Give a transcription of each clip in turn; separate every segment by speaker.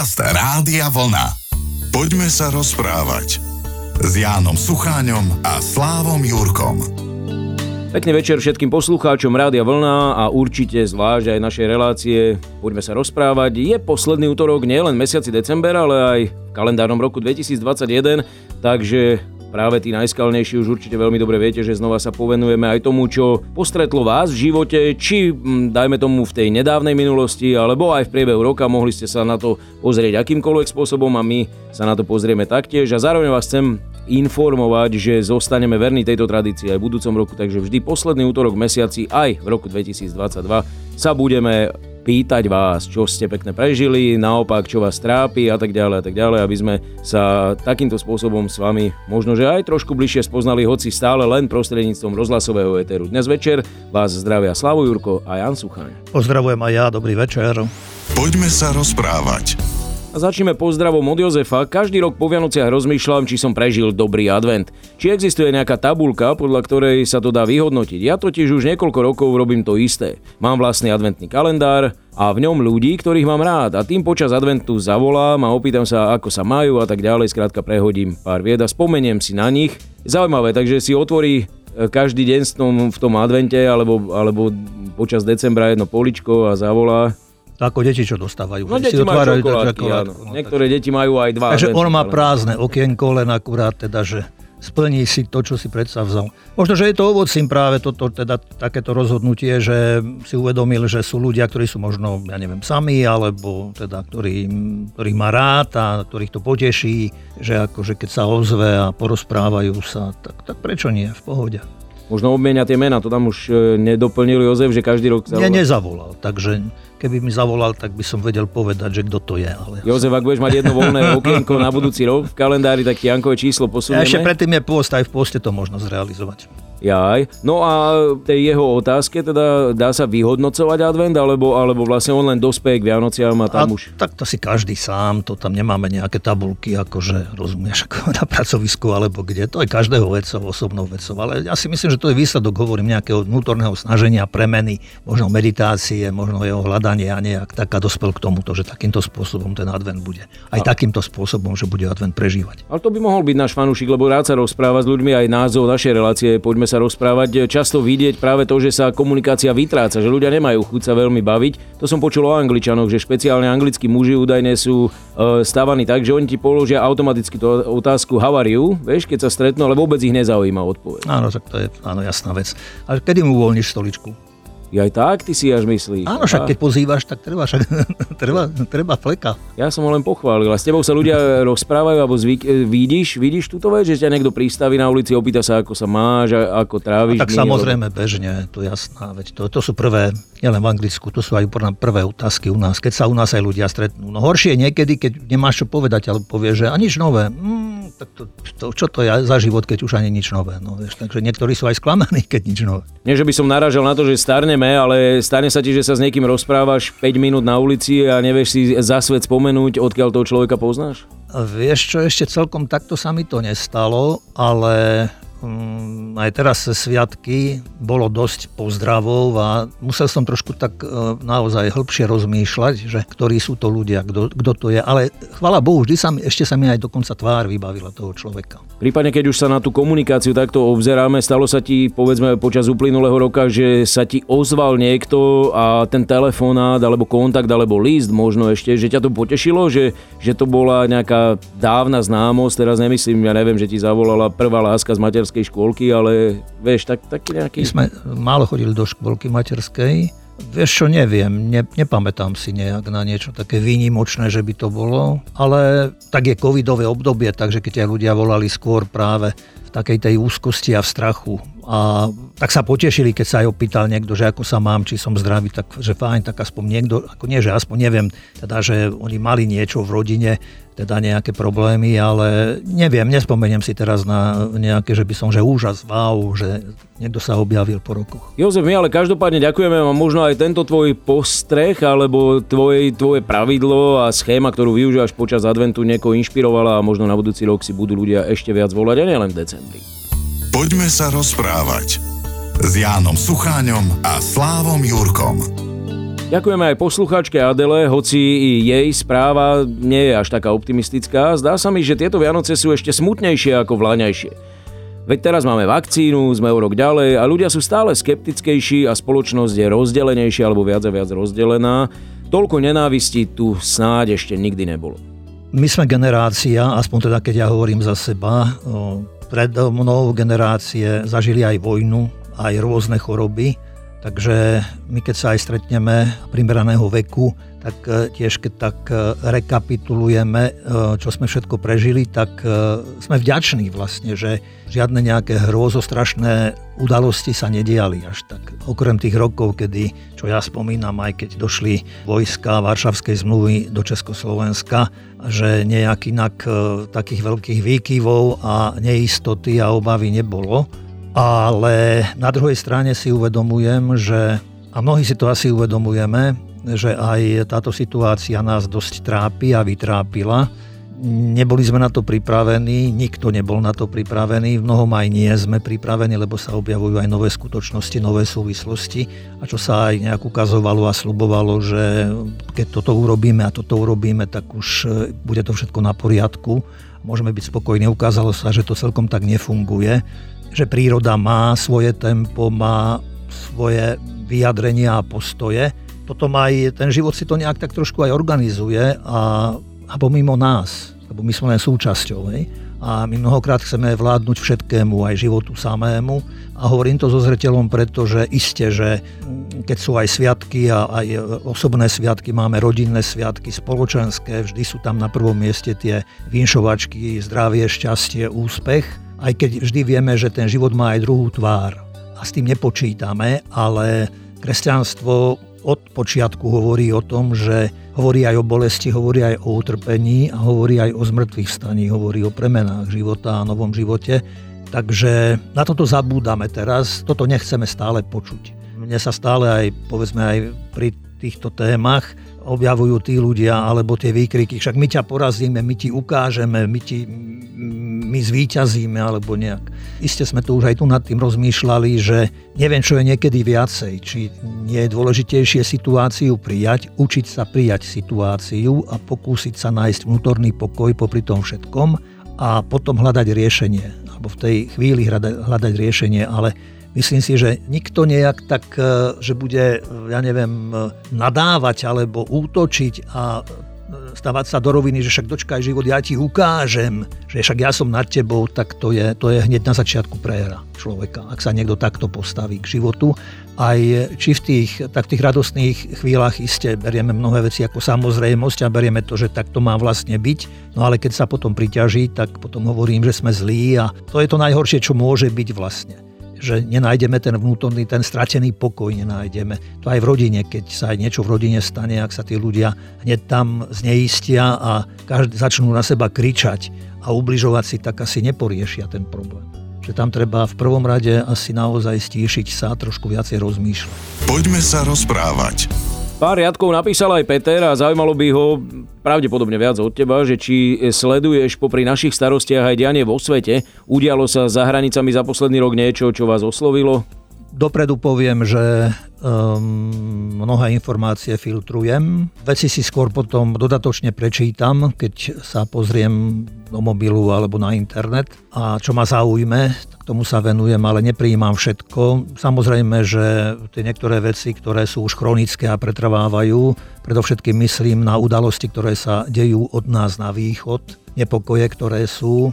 Speaker 1: Podcast Rádia Vlna. Poďme sa rozprávať s Jánom Sucháňom a Slávom Jurkom.
Speaker 2: Pekný večer všetkým poslucháčom Rádia Vlna a určite zvlášť aj našej relácie Poďme sa rozprávať. Je posledný útorok nielen mesiaci december, ale aj v kalendárnom roku 2021, takže Práve tí najskalnejší už určite veľmi dobre viete, že znova sa povenujeme aj tomu, čo postretlo vás v živote, či mm, dajme tomu v tej nedávnej minulosti, alebo aj v priebehu roka mohli ste sa na to pozrieť akýmkoľvek spôsobom a my sa na to pozrieme taktiež. A zároveň vás chcem informovať, že zostaneme verní tejto tradícii aj v budúcom roku, takže vždy posledný útorok v mesiaci aj v roku 2022 sa budeme pýtať vás, čo ste pekne prežili, naopak, čo vás trápi a tak ďalej a tak ďalej, aby sme sa takýmto spôsobom s vami možno, že aj trošku bližšie spoznali, hoci stále len prostredníctvom rozhlasového éteru. Dnes večer vás zdravia Slavo Jurko a Jan Suchaň.
Speaker 3: Pozdravujem aj ja, dobrý večer.
Speaker 1: Poďme sa rozprávať.
Speaker 2: Začneme pozdravom od Jozefa. Každý rok po Vianociach rozmýšľam, či som prežil dobrý advent. Či existuje nejaká tabulka, podľa ktorej sa to dá vyhodnotiť. Ja totiž už niekoľko rokov robím to isté. Mám vlastný adventný kalendár a v ňom ľudí, ktorých mám rád. A tým počas adventu zavolám a opýtam sa, ako sa majú a tak ďalej. Skrátka prehodím pár vied a spomeniem si na nich. Zaujímavé, takže si otvorí e, každý deň v tom advente alebo, alebo počas decembra jedno poličko a zavolá
Speaker 3: ako deti, čo dostávajú.
Speaker 2: No deti majú čokoládky, áno. No, Niektoré tak. deti majú aj dva.
Speaker 3: Takže on má prázdne okienko, len akurát teda, že splní si to, čo si predsa vzal. Možno, že je to ovocím práve toto, teda takéto rozhodnutie, že si uvedomil, že sú ľudia, ktorí sú možno, ja neviem, sami, alebo teda, ktorí, ktorých má rád a ktorých to poteší, že akože keď sa ozve a porozprávajú sa, tak, tak prečo nie, v pohode.
Speaker 2: Možno obmienia tie mená, to tam už e, nedoplnil Jozef, že každý rok
Speaker 3: zavolal. Nie, nezavolal, takže keby mi zavolal, tak by som vedel povedať, že kto to je. Ale...
Speaker 2: Jozef, ak budeš mať jedno voľné okienko na budúci rok v kalendári, tak Jankové číslo posunieme.
Speaker 3: Ja ešte predtým je post, aj v poste to možno zrealizovať.
Speaker 2: Jaj. No a tej jeho otázke teda dá sa vyhodnocovať advent, alebo, alebo vlastne on len dospeje k Vianociam a tam a už...
Speaker 3: Tak to si každý sám, to tam nemáme nejaké tabulky, akože rozumieš, ako na pracovisku alebo kde. To je každého vecov, osobnou vecou. Ale ja si myslím, že to je výsledok, hovorím, nejakého vnútorného snaženia, premeny, možno meditácie, možno jeho hľadanie a nejak tak a dospel k tomuto, že takýmto spôsobom ten advent bude. Aj a... takýmto spôsobom, že bude advent prežívať.
Speaker 2: Ale to by mohol byť náš fanúšik, lebo rád sa rozpráva s ľuďmi aj názov našej relácie. Poďme sa rozprávať, často vidieť práve to, že sa komunikácia vytráca, že ľudia nemajú chuť sa veľmi baviť. To som počul o Angličanoch, že špeciálne anglickí muži údajne sú e, stávaní tak, že oni ti položia automaticky tú otázku how are you, vieš, keď sa stretnú, ale vôbec ich nezaujíma odpoveď.
Speaker 3: Áno, tak to je áno, jasná vec. A kedy mu uvoľníš stoličku?
Speaker 2: Ja aj tak, ty si až myslíš.
Speaker 3: Áno, však keď pozývaš, tak treba, však, treba, treba fleka.
Speaker 2: Ja som ho len pochválil. A s tebou sa ľudia rozprávajú, alebo zvyk, e, vidíš, vidíš túto vec, že ťa niekto pristaví na ulici, opýta sa, ako sa máš, ako tráviš.
Speaker 3: A tak samozrejme, alebo... bežne, to jasná. Veď to, to sú prvé, nielen v Anglicku, to sú aj prvé otázky u nás, keď sa u nás aj ľudia stretnú. No horšie je niekedy, keď nemáš čo povedať, alebo povieš, že a nič nové. Mm, tak to, to, čo to je za život, keď už ani nič nové. No, vieš, takže niektorí sú aj sklamaní, keď nič nové.
Speaker 2: Nie, že by som naražal na to, že starne samozrejme, ale stane sa ti, že sa s niekým rozprávaš 5 minút na ulici a nevieš si za svet spomenúť, odkiaľ toho človeka poznáš?
Speaker 3: Vieš čo, ešte celkom takto sa mi to nestalo, ale aj teraz cez sviatky bolo dosť pozdravov a musel som trošku tak uh, naozaj hĺbšie rozmýšľať, že ktorí sú to ľudia, kto to je. Ale chvala Bohu, vždy sa mi, ešte sa mi aj dokonca tvár vybavila toho človeka.
Speaker 2: Prípadne, keď už sa na tú komunikáciu takto obzeráme, stalo sa ti, povedzme, počas uplynulého roka, že sa ti ozval niekto a ten telefonát, alebo kontakt, alebo list možno ešte, že ťa to potešilo, že, že to bola nejaká dávna známosť, teraz nemyslím, ja neviem, že ti zavolala prvá láska z materského materskej škôlky, ale vieš, tak, taký nejaký...
Speaker 3: My sme málo chodili do škôlky materskej, Vieš čo, neviem, ne, nepamätám si nejak na niečo také výnimočné, že by to bolo, ale tak je covidové obdobie, takže keď ťa ľudia volali skôr práve v takej tej úzkosti a v strachu. A tak sa potešili, keď sa aj opýtal niekto, že ako sa mám, či som zdravý, tak že fajn, tak aspoň niekto, ako nie, že aspoň neviem, teda, že oni mali niečo v rodine, teda nejaké problémy, ale neviem, nespomeniem si teraz na nejaké, že by som, že úžas, wow, že niekto sa objavil po rokoch.
Speaker 2: Jozef, my ale každopádne ďakujeme a možno aj tento tvoj postreh alebo tvoje, tvoje pravidlo a schéma, ktorú využívaš počas adventu, niekoho inšpirovala a možno na budúci rok si budú ľudia ešte viac volať a nielen v decembri.
Speaker 1: Poďme sa rozprávať s Jánom Sucháňom a Slávom Jurkom.
Speaker 2: Ďakujeme aj poslucháčke Adele, hoci jej správa nie je až taká optimistická. Zdá sa mi, že tieto Vianoce sú ešte smutnejšie ako vláňajšie. Veď teraz máme vakcínu, sme o rok ďalej a ľudia sú stále skeptickejší a spoločnosť je rozdelenejšia alebo viac a viac rozdelená. Toľko nenávisti tu snáď ešte nikdy nebolo.
Speaker 3: My sme generácia, aspoň teda keď ja hovorím za seba, pred mnou generácie zažili aj vojnu, aj rôzne choroby Takže my keď sa aj stretneme primeraného veku, tak e, tiež keď tak e, rekapitulujeme, e, čo sme všetko prežili, tak sme vďační vlastne, že žiadne nejaké hrôzostrašné udalosti sa nediali až tak. Okrem tých rokov, kedy, čo ja spomínam, aj keď došli vojska Varšavskej zmluvy do Československa, že nejak inak takých veľkých výkyvov a neistoty a obavy nebolo ale na druhej strane si uvedomujem, že, a mnohí si to asi uvedomujeme, že aj táto situácia nás dosť trápi a vytrápila. Neboli sme na to pripravení, nikto nebol na to pripravený, v mnohom aj nie sme pripravení, lebo sa objavujú aj nové skutočnosti, nové súvislosti a čo sa aj nejak ukazovalo a slubovalo, že keď toto urobíme a toto urobíme, tak už e, bude to všetko na poriadku, môžeme byť spokojní. Ukázalo sa, že to celkom tak nefunguje že príroda má svoje tempo, má svoje vyjadrenia a postoje. Potom aj ten život si to nejak tak trošku aj organizuje a, a pomimo nás, lebo my sme len súčasťou. Hej? A my mnohokrát chceme vládnuť všetkému, aj životu samému. A hovorím to so zreteľom, pretože iste, že keď sú aj sviatky a aj osobné sviatky, máme rodinné sviatky, spoločenské, vždy sú tam na prvom mieste tie vinšovačky, zdravie, šťastie, úspech aj keď vždy vieme, že ten život má aj druhú tvár. A s tým nepočítame, ale kresťanstvo od počiatku hovorí o tom, že hovorí aj o bolesti, hovorí aj o utrpení a hovorí aj o zmrtvých staní, hovorí o premenách života a novom živote. Takže na toto zabúdame teraz, toto nechceme stále počuť. Mne sa stále aj, povedzme aj pri týchto témach objavujú tí ľudia, alebo tie výkriky, však my ťa porazíme, my ti ukážeme, my, ti, my zvíťazíme, alebo nejak. Isté sme tu už aj tu nad tým rozmýšľali, že neviem, čo je niekedy viacej, či nie je dôležitejšie situáciu prijať, učiť sa prijať situáciu a pokúsiť sa nájsť vnútorný pokoj popri tom všetkom a potom hľadať riešenie, alebo v tej chvíli hľadať, hľadať riešenie, ale Myslím si, že nikto nejak tak, e, že bude, e, ja neviem, e, nadávať alebo útočiť a stavať sa do roviny, že však dočkaj život, ja ti ukážem, že však ja som nad tebou, tak to je, to je hneď na začiatku prehra človeka. Ak sa niekto takto postaví k životu, aj či v tých, tak v tých radostných chvíľach iste berieme mnohé veci ako samozrejmosť a berieme to, že tak to má vlastne byť, no ale keď sa potom priťaží, tak potom hovorím, že sme zlí a to je to najhoršie, čo môže byť vlastne že nenájdeme ten vnútorný, ten stratený pokoj nenájdeme. To aj v rodine, keď sa aj niečo v rodine stane, ak sa tí ľudia hneď tam zneistia a každý začnú na seba kričať a ubližovať si, tak asi neporiešia ten problém. Že tam treba v prvom rade asi naozaj stíšiť sa a trošku viacej rozmýšľať.
Speaker 1: Poďme sa rozprávať.
Speaker 2: Pár riadkov napísal aj Peter a zaujímalo by ho pravdepodobne viac od teba, že či sleduješ popri našich starostiach aj dianie vo svete. Udialo sa za hranicami za posledný rok niečo, čo vás oslovilo?
Speaker 3: Dopredu poviem, že um, mnohé informácie filtrujem. Veci si skôr potom dodatočne prečítam, keď sa pozriem do mobilu alebo na internet. A čo ma zaujme, tomu sa venujem, ale neprijímam všetko. Samozrejme, že tie niektoré veci, ktoré sú už chronické a pretrvávajú, predovšetkým myslím na udalosti, ktoré sa dejú od nás na východ, nepokoje, ktoré sú,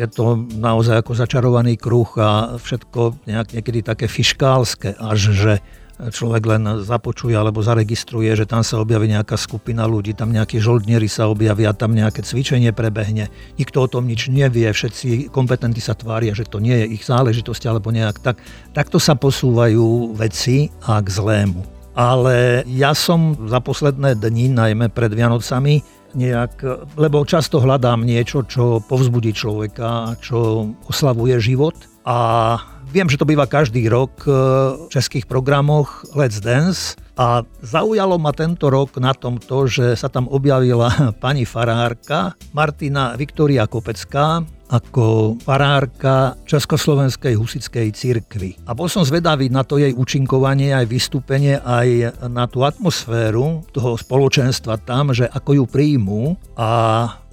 Speaker 3: je to naozaj ako začarovaný kruh a všetko nejak niekedy také fiškálske, až že človek len započuje alebo zaregistruje, že tam sa objaví nejaká skupina ľudí, tam nejakí žoldnieri sa objavia, tam nejaké cvičenie prebehne. Nikto o tom nič nevie, všetci kompetenti sa tvária, že to nie je ich záležitosť alebo nejak tak. Takto sa posúvajú veci a k zlému. Ale ja som za posledné dni, najmä pred Vianocami, nejak, lebo často hľadám niečo, čo povzbudí človeka, čo oslavuje život a Viem, že to býva každý rok e, v českých programoch Let's Dance a zaujalo ma tento rok na tom to, že sa tam objavila pani farárka Martina Viktoria Kopecká, ako farárka Československej husickej cirkvi. A bol som zvedavý na to jej účinkovanie, aj vystúpenie, aj na tú atmosféru toho spoločenstva tam, že ako ju príjmu. A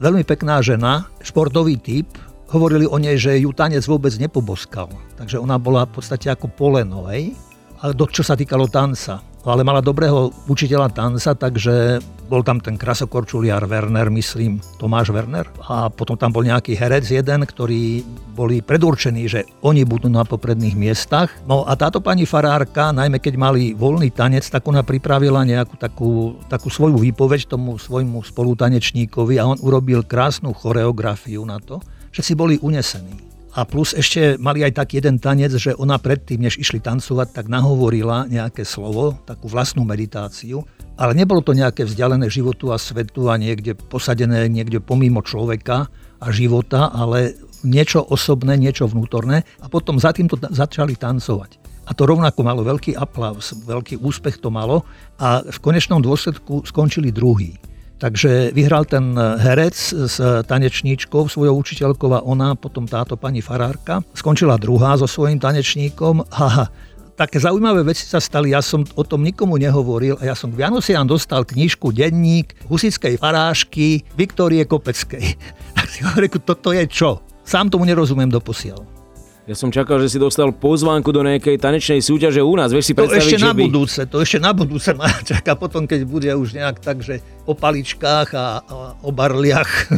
Speaker 3: veľmi pekná žena, športový typ, hovorili o nej, že ju tanec vôbec nepoboskal. Takže ona bola v podstate ako poleno, hej? A do, čo sa týkalo tanca. Ale mala dobrého učiteľa tanca, takže bol tam ten krasokorčuliar Werner, myslím, Tomáš Werner. A potom tam bol nejaký herec jeden, ktorí boli predurčení, že oni budú na popredných miestach. No a táto pani farárka, najmä keď mali voľný tanec, tak ona pripravila nejakú takú, takú svoju výpoveď tomu svojmu spolutanečníkovi a on urobil krásnu choreografiu na to si boli unesení. A plus ešte mali aj tak jeden tanec, že ona predtým, než išli tancovať, tak nahovorila nejaké slovo, takú vlastnú meditáciu, ale nebolo to nejaké vzdialené životu a svetu a niekde posadené niekde pomimo človeka a života, ale niečo osobné, niečo vnútorné a potom za týmto začali tancovať. A to rovnako malo veľký aplaus, veľký úspech to malo a v konečnom dôsledku skončili druhý. Takže vyhral ten herec s tanečníčkou, svojou učiteľkou a ona, potom táto pani farárka. Skončila druhá so svojím tanečníkom a také zaujímavé veci sa stali, ja som o tom nikomu nehovoril a ja som k Vianociam dostal knižku Denník Husickej farášky Viktorie Kopeckej. Tak si hovorím, toto je čo? Sám tomu nerozumiem doposiaľ.
Speaker 2: Ja som čakal, že si dostal pozvánku do nejakej tanečnej súťaže u nás. Vieš si
Speaker 3: to ešte
Speaker 2: na
Speaker 3: by... budúce, to ešte na budúce ma čaká potom, keď bude už nejak tak, že o paličkách a, a o barliach.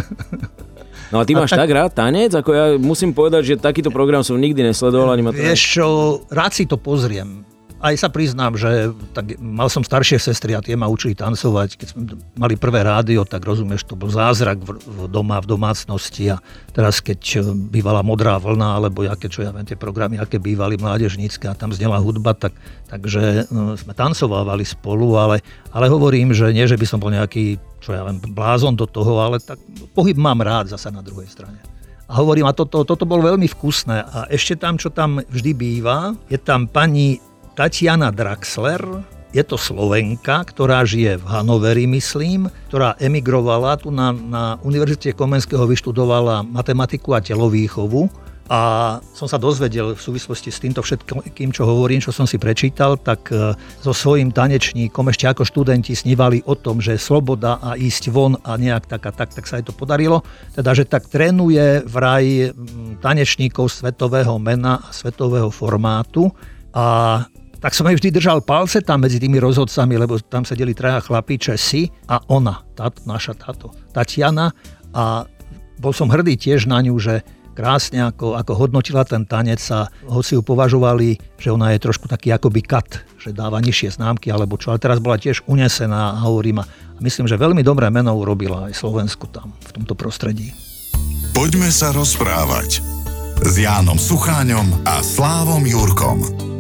Speaker 2: No a ty a máš tak... tak rád tanec? Ako ja musím povedať, že takýto program som nikdy nesledoval. Ani ma
Speaker 3: to Vieš čo, rád si to pozriem aj sa priznám, že tak, mal som staršie sestry a tie ma učili tancovať. Keď sme mali prvé rádio, tak rozumieš, to bol zázrak v, v doma, v domácnosti a teraz keď bývala modrá vlna, alebo aké, čo ja viem, tie programy, aké bývali mládežnícke a tam znela hudba, tak, takže no, sme tancovávali spolu, ale, ale hovorím, že nie, že by som bol nejaký, čo ja viem, blázon do toho, ale tak pohyb mám rád zasa na druhej strane. A hovorím, a toto, toto bolo veľmi vkusné. A ešte tam, čo tam vždy býva, je tam pani Tatiana Draxler, je to Slovenka, ktorá žije v Hanoveri, myslím, ktorá emigrovala tu na, na Univerzite Komenského, vyštudovala matematiku a telovýchovu a som sa dozvedel v súvislosti s týmto všetkým, čo hovorím, čo som si prečítal, tak e, so svojím tanečníkom ešte ako študenti snívali o tom, že sloboda a ísť von a nejak tak a tak, tak sa aj to podarilo. Teda, že tak trénuje vraj tanečníkov svetového mena a svetového formátu a tak som aj vždy držal palce tam medzi tými rozhodcami, lebo tam sedeli traja chlapí, Česi a ona, táto, naša táto, Tatiana a bol som hrdý tiež na ňu, že krásne ako, ako hodnotila ten tanec a hoci ju považovali, že ona je trošku taký akoby kat, že dáva nižšie známky alebo čo, ale teraz bola tiež unesená a hovorím a myslím, že veľmi dobré meno urobila aj Slovensku tam v tomto prostredí.
Speaker 1: Poďme sa rozprávať s Jánom Sucháňom a Slávom Jurkom.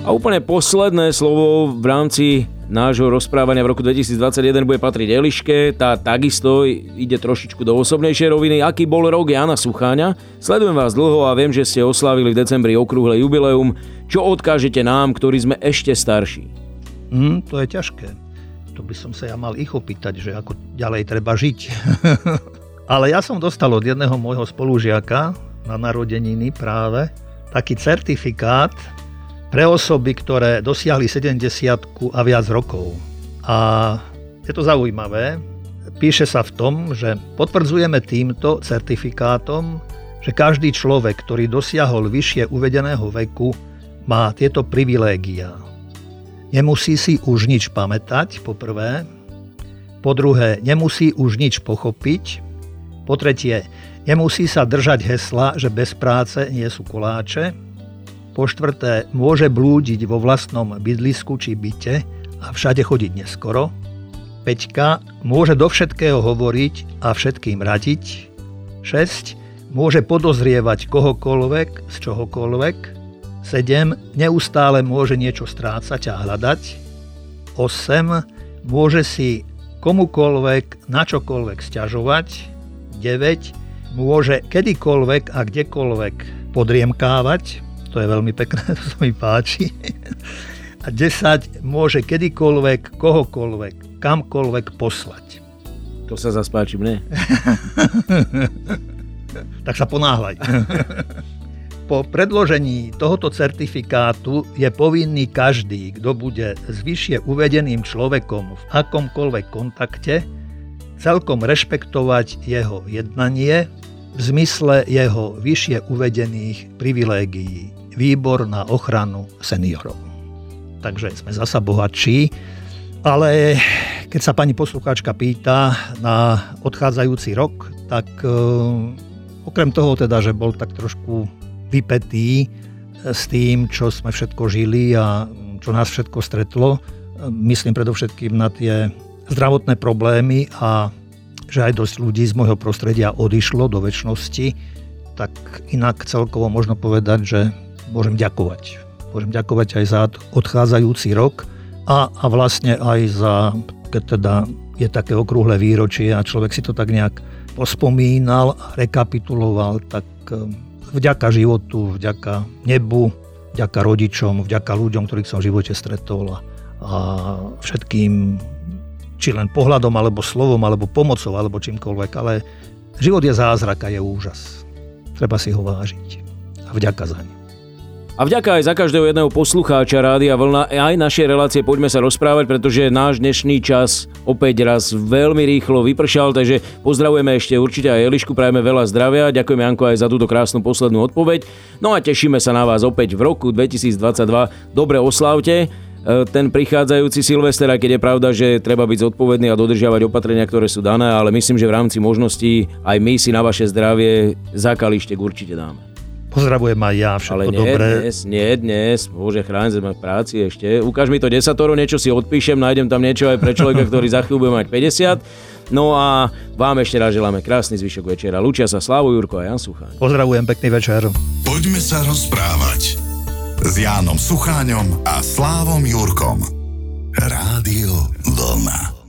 Speaker 2: A úplne posledné slovo v rámci nášho rozprávania v roku 2021 bude patriť Eliške. Tá takisto ide trošičku do osobnejšej roviny. Aký bol rok Jana Sucháňa? Sledujem vás dlho a viem, že ste oslávili v decembri okrúhle jubileum. Čo odkážete nám, ktorí sme ešte starší?
Speaker 3: Mm, to je ťažké. To by som sa ja mal ich opýtať, že ako ďalej treba žiť. Ale ja som dostal od jedného môjho spolužiaka na narodeniny práve taký certifikát, pre osoby, ktoré dosiahli 70 a viac rokov. A je to zaujímavé. Píše sa v tom, že potvrdzujeme týmto certifikátom, že každý človek, ktorý dosiahol vyššie uvedeného veku, má tieto privilégia. Nemusí si už nič pamätať, po prvé. Po druhé, nemusí už nič pochopiť. Po tretie, nemusí sa držať hesla, že bez práce nie sú koláče. Po štvrté, môže blúdiť vo vlastnom bydlisku či byte a všade chodiť neskoro. Peťka, môže do všetkého hovoriť a všetkým radiť. 6. Môže podozrievať kohokoľvek z čohokoľvek. 7. Neustále môže niečo strácať a hľadať. 8. Môže si komukoľvek na čokoľvek sťažovať. 9. Môže kedykoľvek a kdekoľvek podriemkávať. To je veľmi pekné, to sa mi páči. A 10 môže kedykoľvek, kohokoľvek, kamkoľvek poslať.
Speaker 2: To sa zase páči mne.
Speaker 3: tak sa ponáhľaj. po predložení tohoto certifikátu je povinný každý, kto bude s vyššie uvedeným človekom v akomkoľvek kontakte, celkom rešpektovať jeho jednanie v zmysle jeho vyššie uvedených privilégií. Výbor na ochranu seniorov. Takže sme zasa bohatší, ale keď sa pani poslucháčka pýta na odchádzajúci rok, tak e, okrem toho teda, že bol tak trošku vypetý e, s tým, čo sme všetko žili a čo nás všetko stretlo, e, myslím predovšetkým na tie zdravotné problémy a že aj dosť ľudí z môjho prostredia odišlo do väčšnosti, tak inak celkovo možno povedať, že môžem ďakovať. Môžem ďakovať aj za odchádzajúci rok a, a vlastne aj za, keď teda je také okrúhle výročie a človek si to tak nejak pospomínal, rekapituloval, tak um, vďaka životu, vďaka nebu, vďaka rodičom, vďaka ľuďom, ktorých som v živote stretol a, a všetkým či len pohľadom, alebo slovom, alebo pomocou, alebo čímkoľvek, ale život je zázrak a je úžas. Treba si ho vážiť. A vďaka za ňu.
Speaker 2: A vďaka aj za každého jedného poslucháča Rádia Vlna aj našej relácie poďme sa rozprávať, pretože náš dnešný čas opäť raz veľmi rýchlo vypršal, takže pozdravujeme ešte určite aj Elišku, prajeme veľa zdravia, ďakujeme Janko aj za túto krásnu poslednú odpoveď. No a tešíme sa na vás opäť v roku 2022. Dobre oslavte. E, ten prichádzajúci Silvester, aj keď je pravda, že treba byť zodpovedný a dodržiavať opatrenia, ktoré sú dané, ale myslím, že v rámci možností aj my si na vaše zdravie zakalištek určite dáme.
Speaker 3: Pozdravujem aj ja, všetko
Speaker 2: Ale nie
Speaker 3: dobré.
Speaker 2: dnes, nie dnes, bože chráň, sme v práci ešte. Ukáž mi to desatoro, niečo si odpíšem, nájdem tam niečo aj pre človeka, ktorý za chvíľu bude mať 50. No a vám ešte raz želáme krásny zvyšok večera. Lučia sa Slavu Jurko a Jan Sucháň.
Speaker 3: Pozdravujem, pekný večer.
Speaker 1: Poďme sa rozprávať s Jánom Sucháňom a Slávom Jurkom. Rádio Vlna.